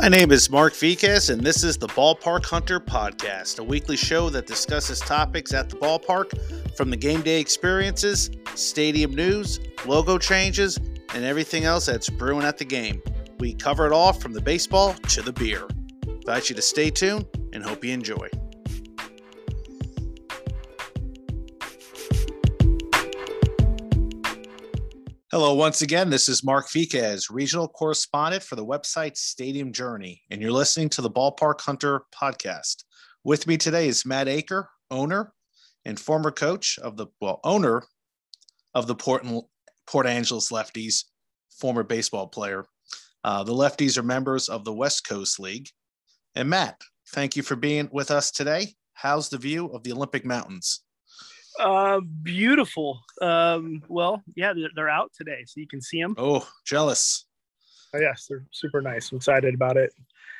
My name is Mark Viquez, and this is the Ballpark Hunter Podcast, a weekly show that discusses topics at the ballpark from the game day experiences, stadium news, logo changes, and everything else that's brewing at the game. We cover it all from the baseball to the beer. Invite you to stay tuned and hope you enjoy. Hello, once again. This is Mark Viquez, regional correspondent for the website Stadium Journey, and you're listening to the Ballpark Hunter podcast. With me today is Matt Acker, owner and former coach of the well, owner of the Port, Port Angeles Lefties, former baseball player. Uh, the Lefties are members of the West Coast League. And Matt, thank you for being with us today. How's the view of the Olympic Mountains? Uh, beautiful. Um, well, yeah, they're, they're out today, so you can see them. Oh, jealous. Oh, yes, they're super nice. I'm excited about it.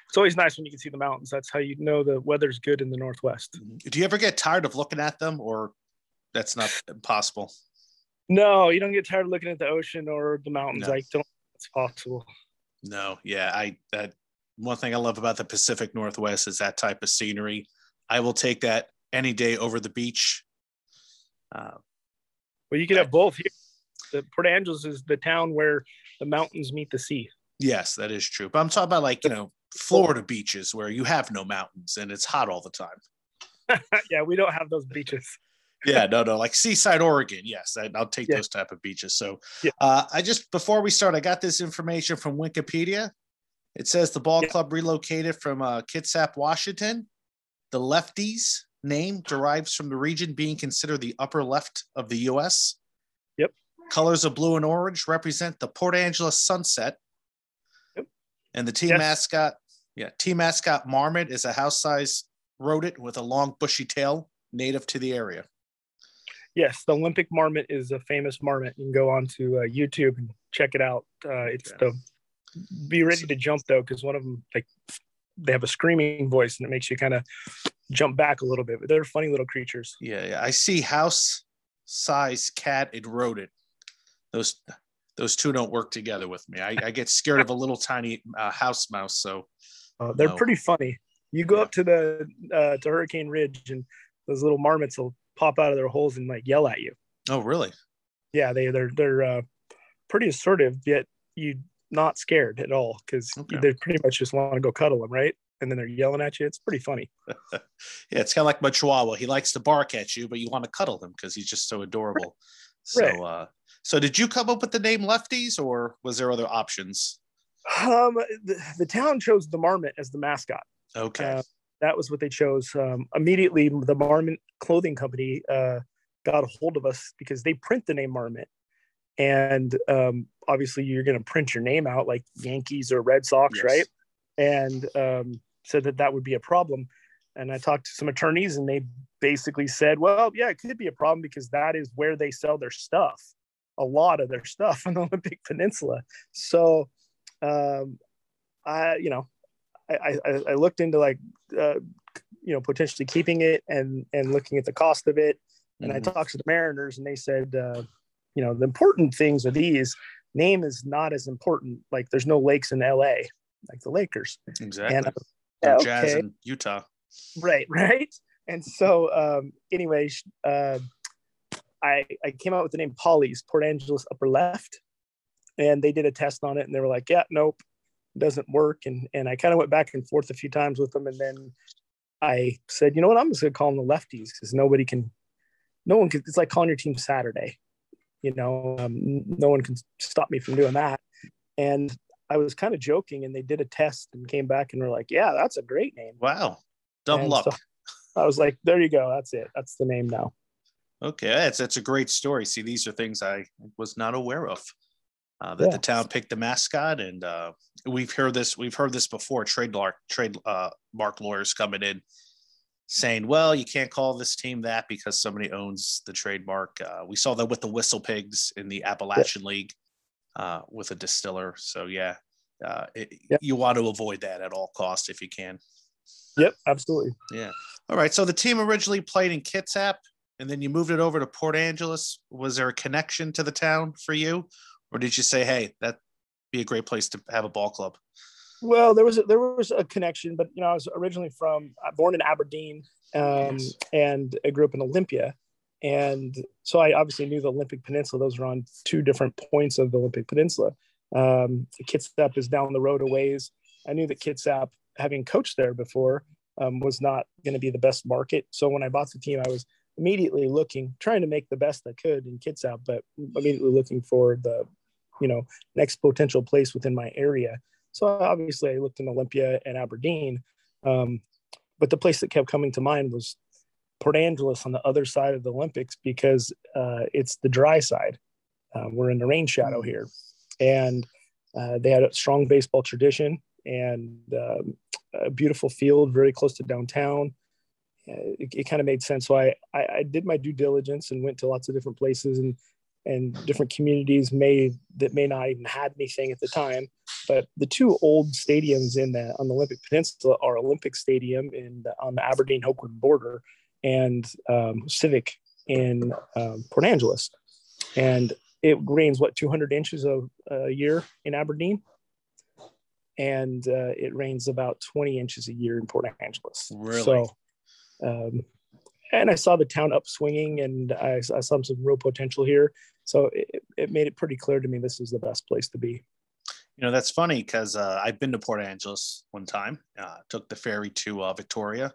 It's always nice when you can see the mountains. That's how you know the weather's good in the Northwest. Do you ever get tired of looking at them, or that's not possible? No, you don't get tired of looking at the ocean or the mountains. No. I don't. It's possible. No, yeah, I that one thing I love about the Pacific Northwest is that type of scenery. I will take that any day over the beach. Uh, Well, you can have both here. The Port Angeles is the town where the mountains meet the sea. yes, that is true. But I'm talking about like you know Florida beaches where you have no mountains and it's hot all the time. yeah, we don't have those beaches. yeah, no, no, like Seaside, Oregon. Yes, I, I'll take Yeah. those type of beaches. So, Yeah. uh, I just before we start, I got this information from Wikipedia. It says the ball Yeah. club relocated from uh, Kitsap, Washington. The Lefties name derives from the region being considered the upper left of the U.S. Yep. Colors of blue and orange represent the Port Angeles sunset. Yep. And the team Yes. mascot, yeah, team mascot Marmot is a house-sized rodent with a long bushy tail, native to the area. Yes, the Olympic marmot is a famous marmot. You can go on to uh, YouTube and check it out. Uh, it's Yeah. the be ready to jump though, because one of them like they have a screaming voice and it makes you kind of jump back a little bit. But they're funny little creatures. Yeah, yeah. I see house size cat and rodent. Those those two don't work together with me. I, I get scared of a little tiny uh, house mouse. So Uh, they're No. pretty funny. You go Yeah. up to the uh, to Hurricane Ridge and those little marmots will pop out of their holes and like yell at you. oh really? Yeah, they they're they're uh, pretty assertive, yet you not scared at all because Okay. they pretty much just want to go cuddle them, right? And then they're yelling at you. It's pretty funny. Yeah, it's kind of like my Chihuahua. He likes to bark at you, but you want to cuddle him because he's just so adorable. So uh so did you come up with the name Lefties or was there other options? Um, the, the town chose the marmot as the mascot. Okay. Uh, that was what they chose. Um, immediately, the Marmot Clothing Company uh, got a hold of us because they print the name Marmot, and um, obviously you're going to print your name out like Yankees or Red Sox, Yes. right? And um, said that that would be a problem. And I talked to some attorneys, and they basically said, "Well, yeah, it could be a problem because that is where they sell their stuff, a lot of their stuff on the Olympic Peninsula." So, um, I, you know, I, I, I looked into like uh, you know potentially keeping it and and looking at the cost of it and Mhm. i talked to the mariners and they said uh, you know the important things are these name is not as important like there's no lakes in la like the lakers exactly. and Or okay. Jazz in Utah. right right and so um anyway uh, i i came out with the name polly's port angeles upper left and they did a test on it and they were like yeah nope doesn't work and and i kind of went back and forth a few times with them and then i said you know what i'm just gonna call them the lefties because nobody can no one can it's like calling your team saturday you know um, no one can stop me from doing that and i was kind of joking and they did a test and came back and were like yeah that's a great name Wow. Dumb And luck. so I was like, there you go. That's it. That's the name now. Okay, that's that's a great story. See, these are things I was not aware of. Uh, that Yeah. the town picked the mascot, and uh, we've heard this. We've heard this before. Trademark trade uh, mark lawyers coming in saying, "Well, you can't call this team that because somebody owns the trademark." Uh, we saw that with the Whistle Pigs in the Appalachian League uh, with a distiller. So yeah, uh, it, Yep. you want to avoid that at all costs if you can. Yep, absolutely. Yeah. All right. So the team originally played in Kitsap and then you moved it over to Port Angeles. Was there a connection to the town for you? Or did you say, hey, that'd be a great place to have a ball club? Well, there was a, there was a connection, but you know, I was originally from uh, born in Aberdeen, um, yes. and I grew up in Olympia, and so I obviously knew the Olympic Peninsula. Those were on two different points of the Olympic Peninsula. Um, Kitsap is down the road a ways. I knew that Kitsap, having coached there before, um, was not going to be the best market. So when I bought the team, I was immediately looking, trying to make the best I could in Kitsap, but immediately looking for the, you know, next potential place within my area. So obviously I looked in Olympia and Aberdeen. Um, but the place that kept coming to mind was Port Angeles on the other side of the Olympics because uh, it's the dry side. Uh, we're in the rain shadow here. And uh, they had a strong baseball tradition and um, a beautiful field very close to downtown. Uh, it, it kind of made sense. So I, I, I, did my due diligence and went to lots of different places and and different communities may that may not even had anything at the time. But the two old stadiums in the on the Olympic Peninsula are Olympic Stadium in the, on the Aberdeen Hoquiam border and um, Civic in um, Port Angeles, and it rains what 200 inches of, uh, a year in Aberdeen, and uh, it rains about 20 inches a year in Port Angeles. Really? So, um, and I saw the town upswinging, and I, I saw some real potential here. So it, it, made it pretty clear to me this is the best place to be. You know, that's funny because uh, I've been to Port Angeles one time. Uh, took the ferry to uh, Victoria,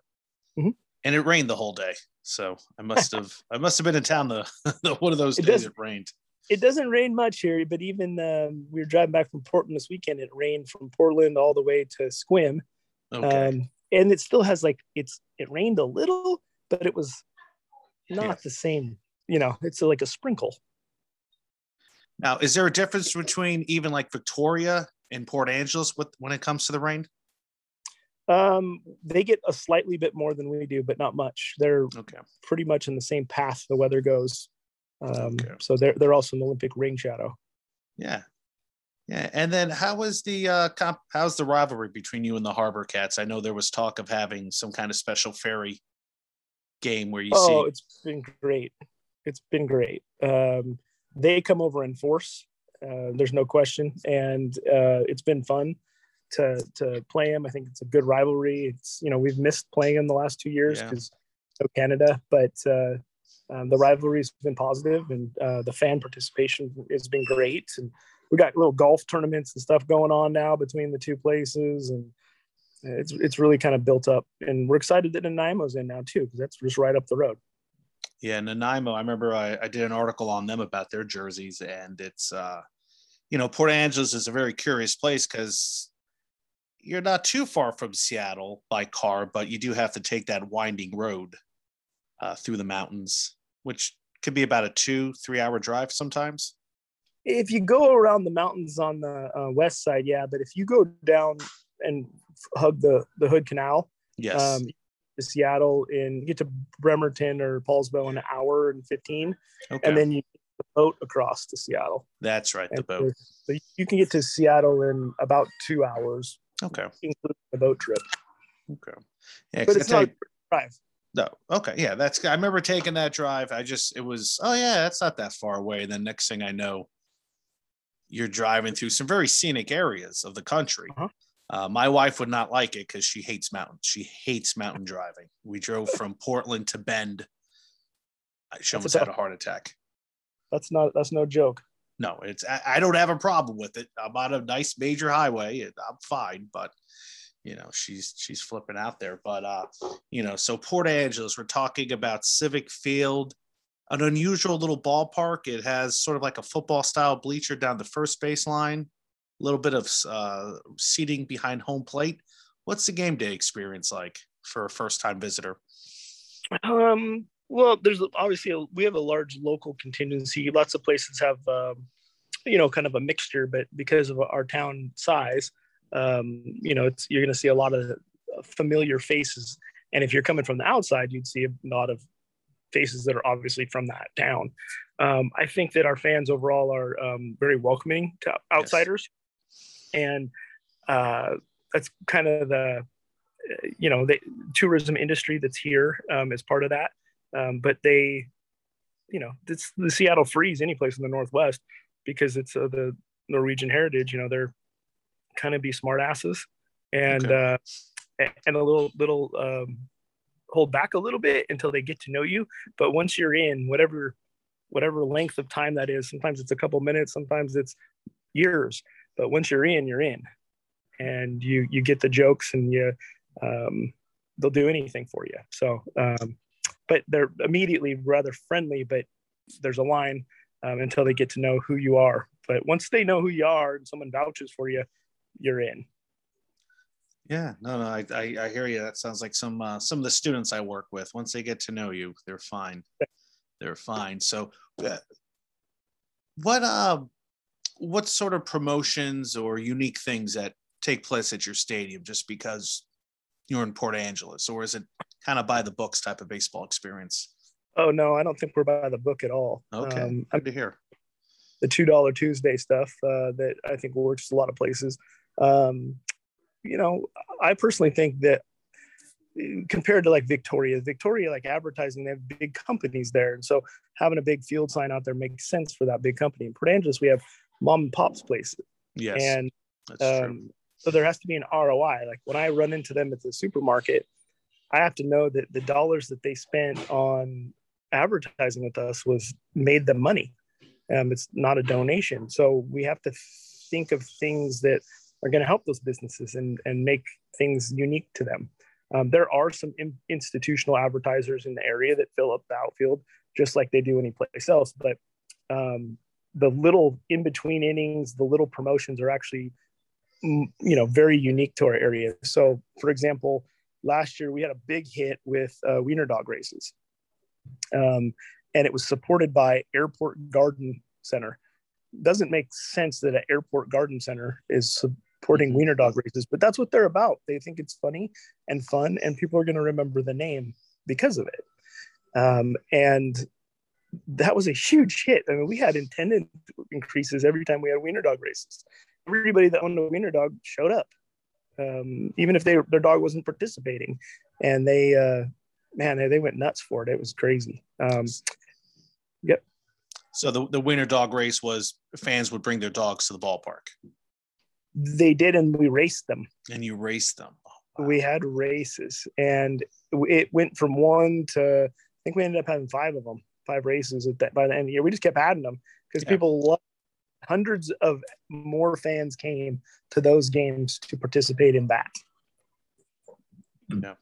mm-hmm. And it rained the whole day. So I must have I must have been in town the, the one of those it days it rained. It doesn't rain much here, but even um, we were driving back from Portland this weekend. It rained from Portland all the way to Sequim, okay. um, and it still has like it's it rained a little, but it was not yeah. the same. You know, it's like a sprinkle. Now, is there a difference between even like Victoria and Port Angeles with when it comes to the rain? Um, they get a slightly bit more than we do, but not much. They're okay. pretty much in the same path the weather goes. Um, okay. So they're they're also an Olympic rain shadow. Yeah, yeah. And then how was the uh, comp- how's the rivalry between you and the Harbor Cats? I know there was talk of having some kind of special ferry game where you oh, see. Oh, it's been great. It's been great. Um, they come over in force. Uh, there's no question, and uh, it's been fun to to play them. I think it's a good rivalry. It's you know we've missed playing them the last two years because yeah. Canada, but uh, um, the rivalry's been positive, and uh, the fan participation has been great. And we got little golf tournaments and stuff going on now between the two places, and it's it's really kind of built up. And we're excited that Nanaimo's in now too because that's just right up the road. Yeah, Nanaimo. I remember I, I did an article on them about their jerseys, and it's uh, you know, Port Angeles is a very curious place because you're not too far from Seattle by car, but you do have to take that winding road uh, through the mountains, which could be about a two, three hour drive sometimes. If you go around the mountains on the uh, west side, yeah, but if you go down and hug the the Hood Canal, yes, um, to Seattle in get to Bremerton or Poulsbo in an hour and 15. Okay. And then you the boat across to Seattle. That's right, the boat. So you can get to Seattle in about two hours. Okay. Including the boat trip. Okay. Yeah, but it's not drive. No. Okay. Yeah, that's I remember taking that drive. I just it was oh yeah, that's not that far away. And then next thing I know, you're driving through some very scenic areas of the country. Uh-huh. Uh, my wife would not like it because she hates mountains. She hates mountain driving. We drove from Portland to Bend. I she almost had a heart attack. That's not. That's no joke. No, it's. I, don't have a problem with it. I'm on a nice major highway. I'm fine, but you know she's she's flipping out there. But uh, you know, so Port Angeles. We're talking about Civic Field, an unusual little ballpark. It has sort of like a football style bleacher down the first baseline a little bit of uh, seating behind home plate. What's the game day experience like for a first time visitor? Um, well, there's obviously a, we have a large local contingency. Lots of places have, um, you know, kind of a mixture, but because of our town size, um, you know, it's, you're going to see a lot of familiar faces. And if you're coming from the outside, you'd see a lot of faces that are obviously from that town. Um, I think that our fans overall are um, very welcoming to outsiders and uh, that's kind of the you know the tourism industry that's here um, as part of that. Um, but they, you know, it's the Seattle Freeze any place in the Northwest because it's uh, the Norwegian heritage. You know, they're kind of be smart asses. and okay. uh, and a little little um, hold back a little bit until they get to know you. But once you're in, whatever whatever length of time that is, sometimes it's a couple minutes, sometimes it's years. But once you're in, you're in, and you you get the jokes, and you um, they'll do anything for you. So, um, but they're immediately rather friendly. But there's a line um, until they get to know who you are. But once they know who you are and someone vouches for you, you're in. Yeah, no, no, I, I, I hear you. That sounds like some uh, some of the students I work with. Once they get to know you, they're fine. They're fine. So, uh, what uh, what sort of promotions or unique things that take place at your stadium just because you're in Port Angeles, or is it kind of by the books type of baseball experience? Oh no, I don't think we're by the book at all. Okay, um, good to hear. The two dollar Tuesday stuff uh, that I think works a lot of places. Um, you know, I personally think that compared to like Victoria, Victoria like advertising, they have big companies there, and so having a big field sign out there makes sense for that big company. In Port Angeles, we have mom and pops places. Yes, and um, so there has to be an ROI. Like when I run into them at the supermarket, I have to know that the dollars that they spent on advertising with us was made them money. Um, it's not a donation. So we have to think of things that are going to help those businesses and, and make things unique to them. Um, there are some in, institutional advertisers in the area that fill up the outfield just like they do anyplace else. But um, the little in between innings, the little promotions are actually, mm, you know, very unique to our area. So, for example, last year we had a big hit with uh, wiener dog races. Um, and it was supported by Airport Garden Center. Doesn't make sense that an airport garden center is supporting mm-hmm. wiener dog races, but that's what they're about. They think it's funny and fun, and people are going to remember the name because of it. Um, and that was a huge hit. I mean, we had attendance increases every time we had wiener dog races. Everybody that owned a wiener dog showed up, um, even if they, their dog wasn't participating, and they uh, man, they, they went nuts for it. It was crazy. Um, yep. So the, the winter dog race was fans would bring their dogs to the ballpark. They did, and we raced them. And you raced them. Oh, wow. We had races, and it went from one to I think we ended up having five of them, five races at that by the end of the year. We just kept adding them because yeah. people love. Hundreds of more fans came to those games to participate in that. Yeah.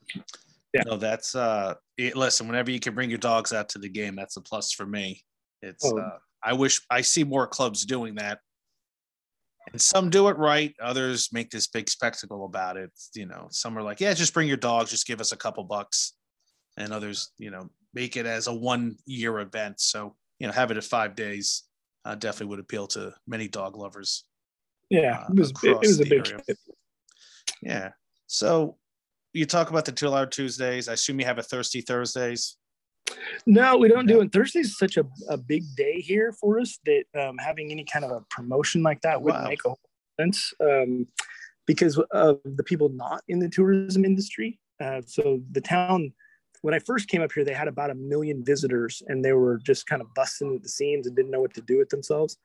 Yeah. No, that's uh it, listen, whenever you can bring your dogs out to the game, that's a plus for me. It's oh. uh I wish I see more clubs doing that. And some do it right, others make this big spectacle about it. You know, some are like, yeah, just bring your dogs, just give us a couple bucks. And others, you know, make it as a one year event. So, you know, have it at five days uh, definitely would appeal to many dog lovers. Yeah, uh, it was, it was a big Yeah. So you talk about the two hour Tuesdays. I assume you have a thirsty Thursdays. No, we don't do it. Thursdays is such a, a big day here for us that um, having any kind of a promotion like that wouldn't wow. make a whole sense um, because of the people not in the tourism industry. Uh, so the town, when I first came up here, they had about a million visitors and they were just kind of busting at the seams and didn't know what to do with themselves.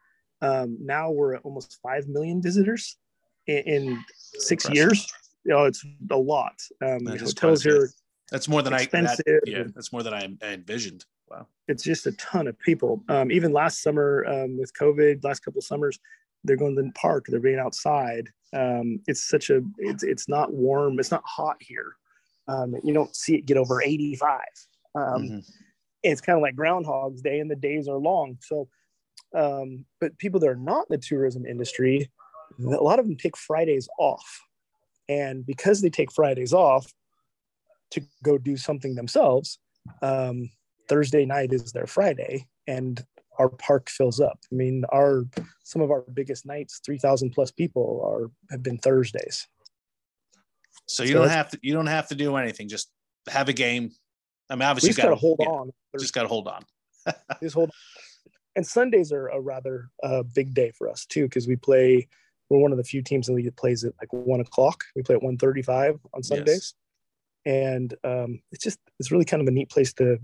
Um, now we're at almost 5 million visitors in, in six Impressive. years you know, it's a lot. Um, hotels here. That's more than expensive. I. That, yeah, that's more than I, I, envisioned. Wow. It's just a ton of people. Um, even last summer um, with COVID, last couple of summers, they're going to the park. They're being outside. Um, it's such a. It's it's not warm. It's not hot here. Um, you don't see it get over 85. Um, mm-hmm. It's kind of like Groundhog's Day, and the days are long. So, um, but people that are not in the tourism industry, a lot of them take Fridays off and because they take Fridays off to go do something themselves, um, Thursday night is their Friday, and our park fills up. I mean, our some of our biggest nights, three thousand plus people, are have been Thursdays. So you so don't have to you don't have to do anything. Just have a game. I mean, obviously, you got to hold yeah, on. Just got to hold on. just hold. On. And Sundays are a rather uh, big day for us too, because we play we're one of the few teams in the league that plays at like one o'clock. We play at one thirty-five on Sundays, yes. and um, it's just it's really kind of a neat place to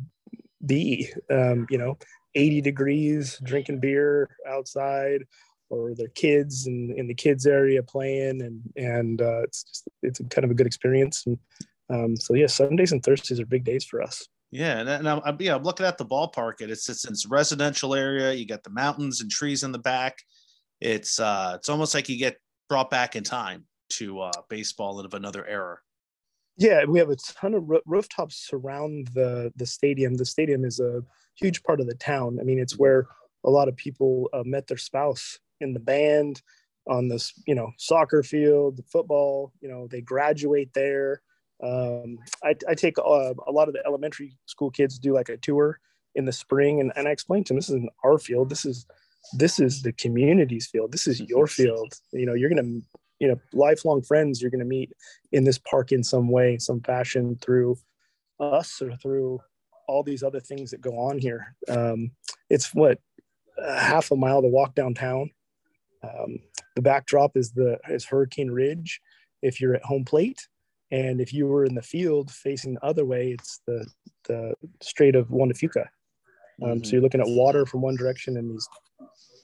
be. Um, you know, eighty degrees, drinking beer outside, or their kids and in the kids area playing and and uh, it's just it's kind of a good experience. And um, so yeah sundays and thursdays are big days for us. Yeah and, and I'm, yeah, I'm looking at the ballpark and it's, it's it's residential area. You got the mountains and trees in the back. It's uh it's almost like you get brought back in time to uh baseball of another era. Yeah we have a ton of rooftops surround the the stadium. The stadium is a huge part of the town. I mean it's where a lot of people uh, met their spouse in the band on this you know soccer field football you know they graduate there. Um, I, I, take uh, a lot of the elementary school kids do like a tour in the spring and, and i explain to them this isn't our field. This is this is the community's field. This is your field. You know you're gonna you know lifelong friends you're gonna meet in this park in some way some fashion through us or through all these other things that go on here. Um, it's what half a mile to walk downtown um, the backdrop is the is Hurricane Ridge if you're at home plate, and if you were in the field facing the other way, it's the the Strait of Juan de Fuca. Um, mm-hmm. So you're looking at water from one direction and these,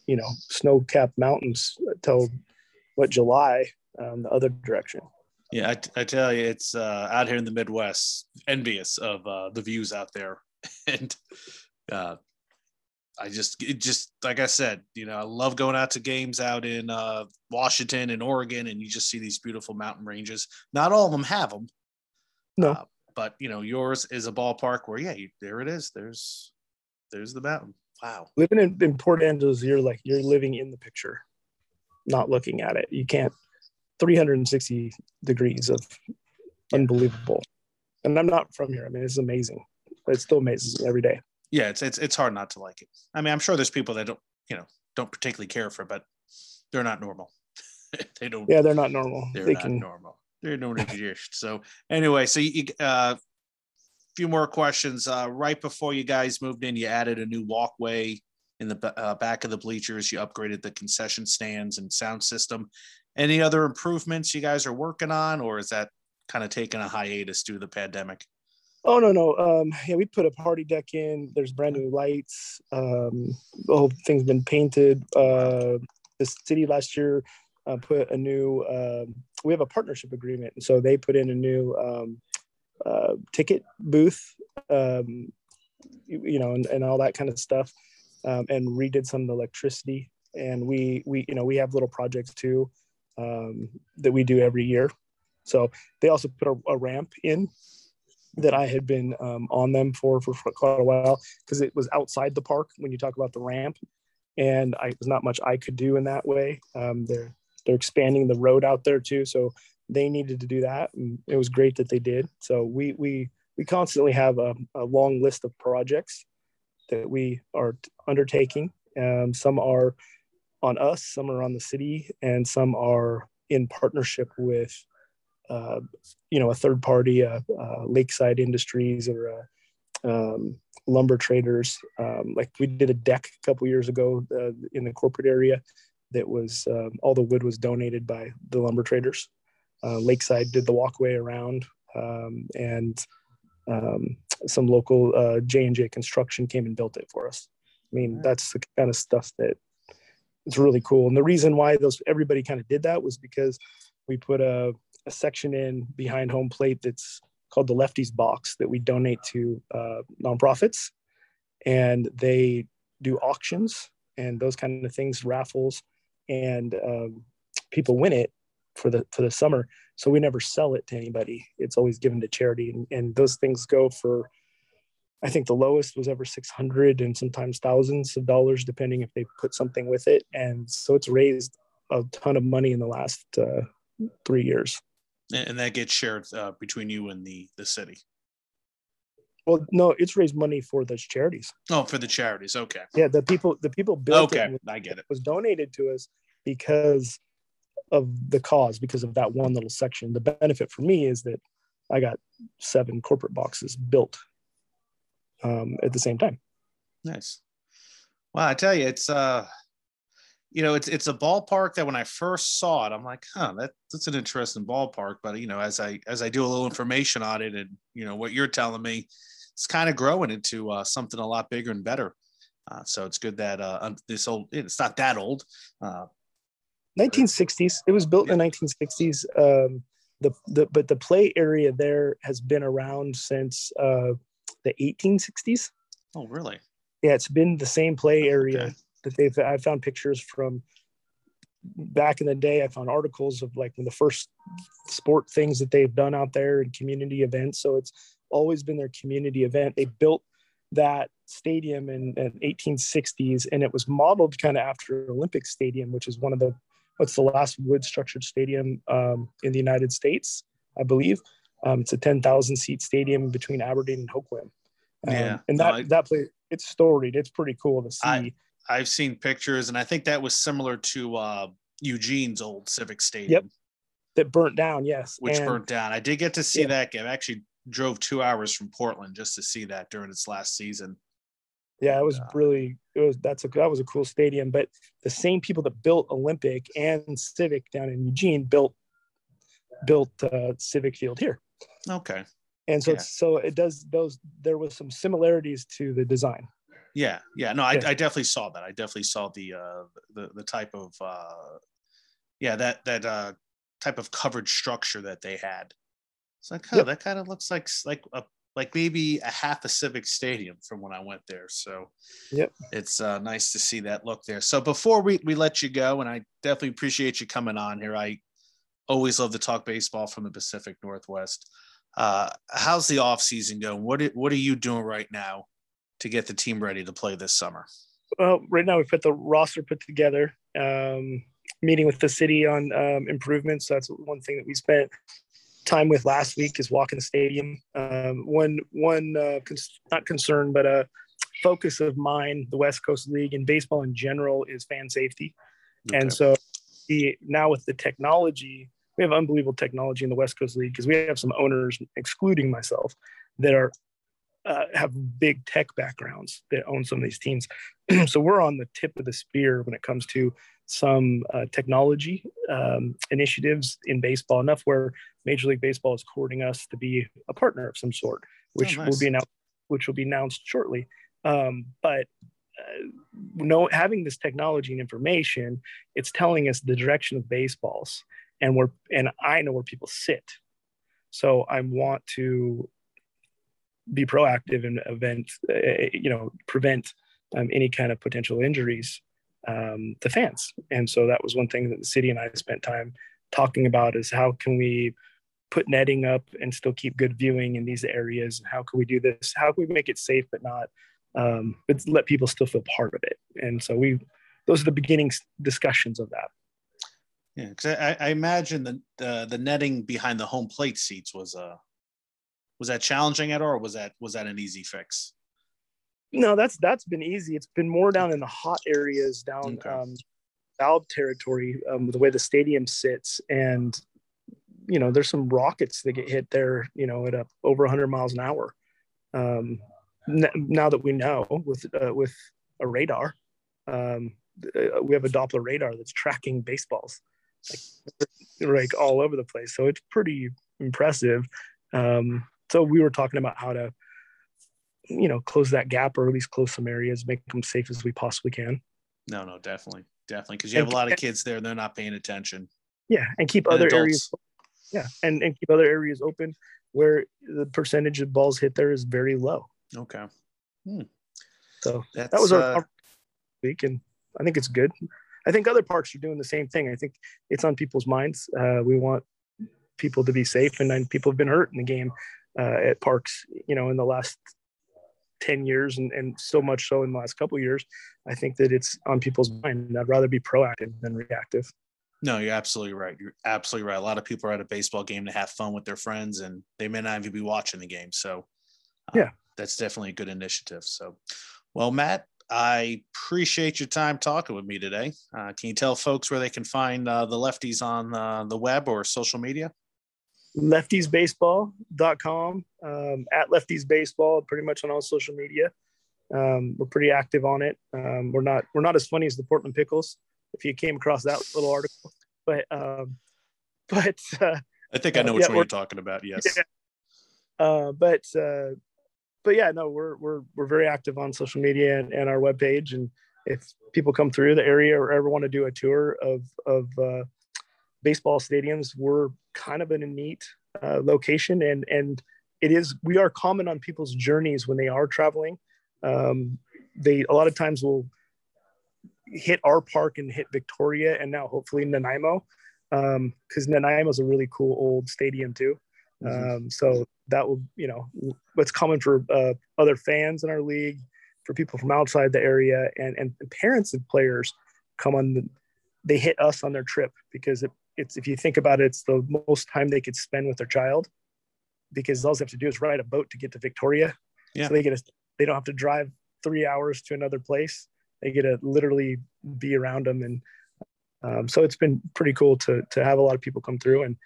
you know, snow-capped mountains till what July um, the other direction. Yeah, I, I tell you, it's uh, out here in the Midwest, envious of uh, the views out there, and uh, I just it just like I said, you know, I love going out to games out in uh, Washington and Oregon, and you just see these beautiful mountain ranges. Not all of them have them. No, uh, but you know, yours is a ballpark where yeah, you, there it is. There's there's the mountain. Wow. Living in, in Port Angeles, you're like you're living in the picture, not looking at it. You can't 360 degrees of unbelievable. And I'm not from here. I mean, it's amazing. It still amazes me every day yeah, it's it's it's hard not to like it. I mean, I'm sure there's people that don't, you know, don't particularly care for but they're not normal. they don't. Yeah, they're not normal. They're they not can... normal. They're not exist. So anyway, so you, uh, few more questions. Uh, right before you guys moved in, you added a new walkway in the uh, back of the bleachers. You upgraded the concession stands and sound system. Any other improvements you guys are working on, or is that kind of taking a hiatus due to the pandemic? Oh no no um, yeah we put a party deck in. There's brand new lights. Um, the whole thing's been painted. Uh, the city last year uh, put a new. Um, we have a partnership agreement, and so they put in a new um, uh, ticket booth. Um, you, you, know, and, and all that kind of stuff, um, and redid some of the electricity. And we we you know we have little projects too that we do every year. So they also put a, a ramp in that I had been um, on them for, for, quite a while because it was outside the park when you talk about the ramp, and I was not much I could do in that way. Um, they're they're expanding the road out there too, so they needed to do that, and it was great that they did. So we we we constantly have a, a long list of projects that we are undertaking. Um, some are on us, some are on the city, and some are in partnership with uh, you know, a third party, uh, uh, Lakeside Industries or uh, um, lumber traders. Um, like we did a deck a couple years ago uh, in the corporate area that was um, all the wood was donated by the lumber traders. Uh, Lakeside did the walkway around, um, and um, some local J and J construction came and built it for us. I mean, that's the kind of stuff that is really cool. And the reason why those everybody kind of did that was because we put a a section in behind home plate that's called the Lefties Box that we donate to uh, nonprofits, and they do auctions and those kind of things, raffles, and um, people win it for the for the summer. So we never sell it to anybody. It's always given to charity, and, and those things go for. I think the lowest was ever 600 and sometimes thousands of dollars, depending if they put something with it. And so it's raised a ton of money in the last uh, three years and that gets shared uh, between you and the the city. Well, no, it's raised money for those charities. Oh, for the charities. Okay. Yeah, the people the people built okay, it. I get it. Was donated to us because of the cause, because of that one little section. The benefit for me is that I got seven corporate boxes built um, at the same time. Nice. Well, I tell you, it's uh you know, it's it's a ballpark that when I first saw it, I'm like, huh, that that's an interesting ballpark. But you know, as I as I do a little information on it, and you know what you're telling me, it's kind of growing into uh, something a lot bigger and better. Uh, so it's good that uh, this old it's not that old, uh, 1960s. It was built in the 1960s. Um, the, the but the play area there has been around since uh, the 1860s. Oh, really? Yeah, it's been the same play area Okay. That they've. I found pictures from back in the day. I found articles of like the first sport things that they've done out there and community events. So it's always been their community event. They built that stadium in, in 1860s, and it was modeled kind of after Olympic Stadium, which is one of the what's the last wood structured stadium um, in the United States, I believe. Um, it's a 10,000 seat stadium between Aberdeen and Hoquiam. Um, Yeah. and No, that I- that place it's storied. It's pretty cool to see. I- I've seen pictures, and I think that was similar to uh, Eugene's old Civic Stadium, Yep. that burnt down. Yes, which And- burnt down. I did get to see Yeah. that game. I actually drove two hours from Portland just to see that during its last season. Yeah, it was uh, really it was that's a that was a cool stadium. But the same people that built Olympic and Civic down in Eugene built built uh, Civic Field here, Okay. and so Yeah. it's, so it does those. There was some similarities to the design. Yeah, yeah. No, I, Yeah. I definitely saw that. I definitely saw the uh, the the type of uh, yeah that that uh, type of coverage structure that they had. It's like, oh, Yep. that kind of looks like like a like maybe a half a civic stadium from when I went there. So Yep. it's uh, nice to see that look there. So before we we let you go, and I definitely appreciate you coming on here. I always love to talk baseball from the Pacific Northwest. Uh, how's the off season going? What what are you doing right now to get the team ready to play this summer? Well, right now we've put the roster put together. Um, meeting with the city on um, improvements. That's one thing that we spent time with last week is walking the stadium. Um, one one uh, cons- not concern, but a focus of mine, the West Coast League and baseball in general, is fan safety. Okay. And so the, now with the technology, we have unbelievable technology in the West Coast League because we have some owners, excluding myself, that are uh, have big tech backgrounds that own some of these teams. so we're on the tip of the spear when it comes to some uh, technology um, initiatives in baseball. Enough where Major League Baseball is courting us to be a partner of some sort, which Oh, will be announced, which will be announced shortly. Um, but uh, no, having this technology and information, it's telling us the direction of baseballs, and we're and I know where people sit. So I want to be proactive and event, uh, you know, prevent um, any kind of potential injuries um, to fans. And so that was one thing that the city and I spent time talking about is how can we put netting up and still keep good viewing in these areas? And how can we do this? How can we make it safe but not, um, but let people still feel part of it? And so we, those are the beginning discussions of that. Yeah, because I, I imagine the, the the netting behind the home plate seats was uh was that challenging at all, or was that was that an easy fix? No, that's that's been easy. It's been more down in the hot areas, down Okay. um, valve territory, um, the way the stadium sits, and you know, there's some rockets that get hit there, you know, at a, over 100 miles an hour. Um, n- now that we know with uh, with a radar, um, uh, we have a Doppler radar that's tracking baseballs, like like all over the place. So it's pretty impressive. Um, so we were talking about how to you know close that gap or at least close some areas make them safe as we possibly can. No, no, definitely, definitely, because you have a lot of kids there, and they're not paying attention. yeah and keep And other adults. areas yeah and, and keep other areas open where the percentage of balls hit there is very low. Okay, so that's that was our, uh, our week and i think it's good. I think other parks are doing the same thing. I think it's on people's minds. Uh, we want people to be safe and then people have been hurt in the game uh, at parks you know in the last 10 years and, and so much so in the last couple of years i think that it's on people's mind i'd rather be proactive than reactive no, you're absolutely right. You're absolutely right. A lot of people are at a baseball game to have fun with their friends, and they may not even be watching the game. So, uh, Yeah. that's definitely a good initiative. So, well, Matt, I appreciate your time talking with me today. Uh, can you tell folks where they can find uh, the lefties on uh, the web or social media? leftiesbaseball.com um, at lefties baseball pretty much on all social media um, we're pretty active on it um, we're not we're not as funny as the portland pickles if you came across that little article but um, but uh, I think I know Uh, which yeah, one you're talking about. Yes. Yeah. uh, but uh, but yeah no we're we're we're very active on social media and, and our webpage and if people come through the area or ever want to do a tour of of uh, baseball stadiums, we're kind of in a neat uh, location, and and it is we are common on people's journeys when they are traveling. Um, they a lot of times will hit our park and hit Victoria, and now hopefully Nanaimo, because um, Nanaimo is a really cool old stadium too. Mm-hmm. Um, so that will, you know, what's common for uh, other fans in our league, for people from outside the area, and and parents of players come on. The, they hit us on their trip because it, it's if you think about it, it's the most time they could spend with their child, because all they have to do is ride a boat to get to Victoria. Yeah. So they get a, they don't have to drive three hours to another place. They get to literally be around them, and um, so it's been pretty cool to to have a lot of people come through, and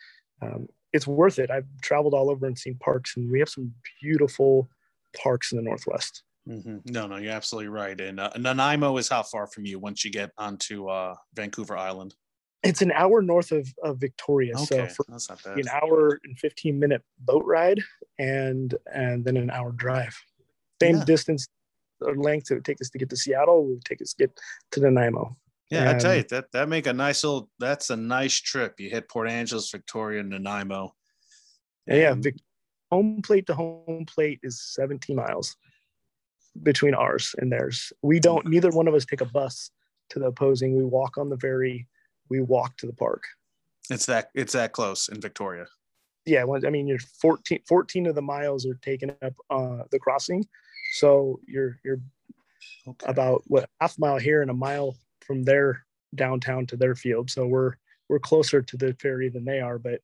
um, it's worth it. I've traveled all over and seen parks, and we have some beautiful parks in the Northwest. Mm-hmm. No, no, you're absolutely right. And uh, Nanaimo is how far from you once you get onto uh, Vancouver Island? It's an hour north of, of Victoria. Okay. So for That's not bad. an hour and 15 minute boat ride and and then an hour drive. Same yeah. distance or length it would take us to get to Seattle, would take us to get to Nanaimo. Yeah, and, I tell you that that make a nice little. That's a nice trip. You hit Port Angeles, Victoria, Nanaimo. Yeah, yeah. home plate to home plate is 17 miles between ours and theirs. We don't. Neither one of us take a bus to the opposing. We walk on the ferry. We walk to the park. It's that. It's that close in Victoria. Yeah, I mean, you're 14, 14 of the miles are taken up uh, the crossing, so you're you're okay. about what half mile here and a mile from their downtown to their field. So we're we're closer to the ferry than they are, but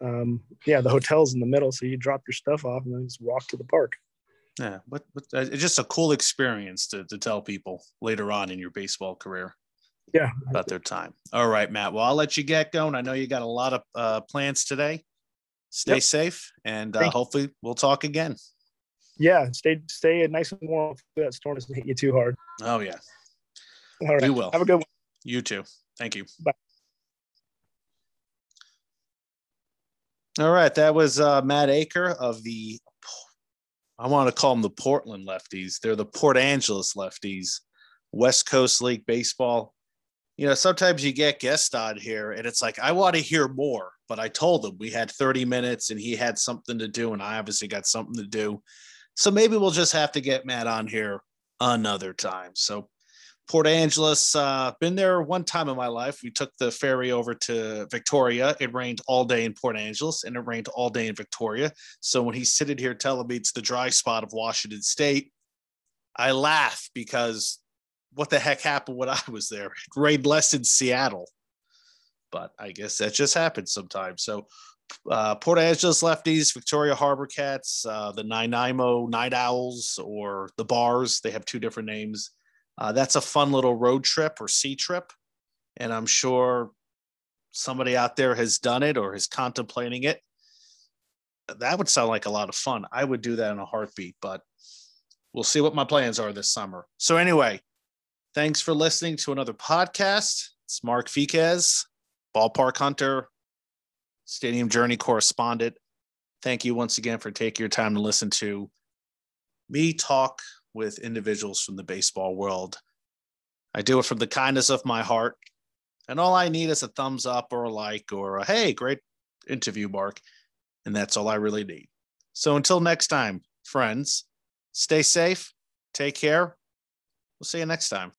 um, yeah, the hotel's in the middle, so you drop your stuff off and then just walk to the park. Yeah, but, but uh, it's just a cool experience to to tell people later on in your baseball career. Yeah, about their time. All right, Matt. Well, I'll let you get going. I know you got a lot of uh, plans today. Stay yep. safe, and uh, hopefully we'll talk again. Yeah, stay stay nice and warm. That storm doesn't hit you too hard. Oh yeah. All right. We will. Have a good one. You too. Thank you. Bye. All right. That was uh, Matt Acker of the, I want to call them the Portland lefties. They're the Port Angeles lefties, West Coast League Baseball. You know, sometimes you get guests on here and it's like, I want to hear more. But I told him we had 30 minutes and he had something to do, and I obviously got something to do. So maybe we'll just have to get Matt on here another time. So Port Angeles, uh, been there one time in my life. We took the ferry over to Victoria. It rained all day in Port Angeles and it rained all day in Victoria. So when he's sitting here telling me it's the dry spot of Washington State, I laugh because what the heck happened when I was there? It rained less in Seattle, but I guess that just happens sometimes. So uh, Port Angeles lefties, Victoria Harbor Cats, uh, the Nanaimo Night Owls, or the Bars. They have two different names. Uh, that's a fun little road trip or sea trip. And I'm sure somebody out there has done it or is contemplating it. That would sound like a lot of fun. I would do that in a heartbeat, but we'll see what my plans are this summer. So, anyway, thanks for listening to another podcast. It's Mark Viquez, Ballpark Hunter, Stadium Journey correspondent. Thank you once again for taking your time to listen to me talk with individuals from the baseball world. I do it from the kindness of my heart. And all I need is a thumbs up or a like or a hey, great interview, Mark. And that's all I really need. So until next time, friends, stay safe, take care. We'll see you next time.